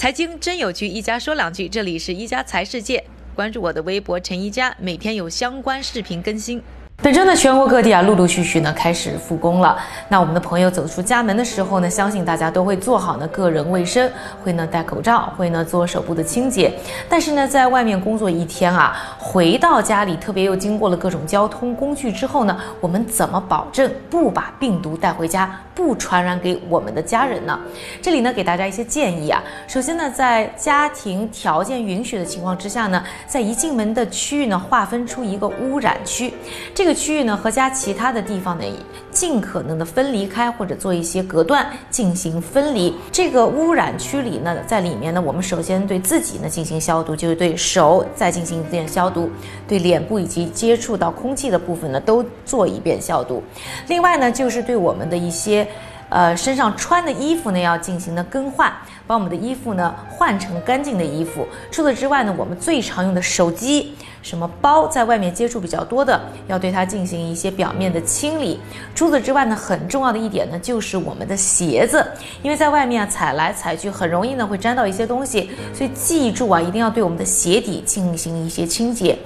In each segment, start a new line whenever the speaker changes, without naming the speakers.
财经真有趣，一家说两句，这里是一家财世界，关注我的微博陈一家，每天有相关视频更新。本周呢，全国各地啊，陆陆续续呢开始复工了。那我们的朋友走出家门的时候呢，相信大家都会做好呢个人卫生，会呢戴口罩，会呢做手部的清洁。但是呢，在外面工作一天啊，回到家里，特别又经过了各种交通工具之后呢，我们怎么保证不把病毒带回家，不传染给我们的家人呢？这里呢，给大家一些建议啊。首先呢，在家庭条件允许的情况之下呢，在一进门的区域呢，划分出一个污染区，这个。区域呢和家其他的地方呢，尽可能的分离开或者做一些隔断进行分离。这个污染区里呢，在里面呢，我们首先对自己呢进行消毒，就是对手再进行一遍消毒，对脸部以及接触到空气的部分呢都做一遍消毒。另外呢，就是对我们的一些。呃，身上穿的衣服呢要进行的更换，把我们的衣服呢换成干净的衣服。除此之外呢，我们最常用的手机、什么包，在外面接触比较多的，要对它进行一些表面的清理。除此之外呢，很重要的一点呢，就是我们的鞋子，因为在外面啊踩来踩去，很容易呢会沾到一些东西，所以记住啊，一定要对我们的鞋底进行一些清洁。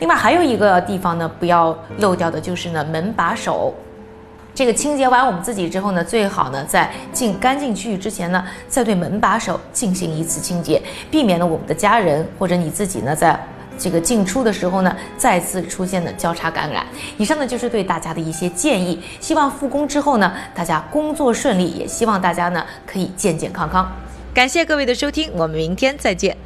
另外还有一个地方呢，不要漏掉的就是呢门把手。这个清洁完我们自己之后呢，最好呢在进干净区域之前呢，再对门把手进行一次清洁，避免了我们的家人或者你自己呢，在这个进出的时候呢，再次出现的交叉感染。以上呢就是对大家的一些建议，希望复工之后呢，大家工作顺利，也希望大家呢可以健健康康。感谢各位的收听，我们明天再见。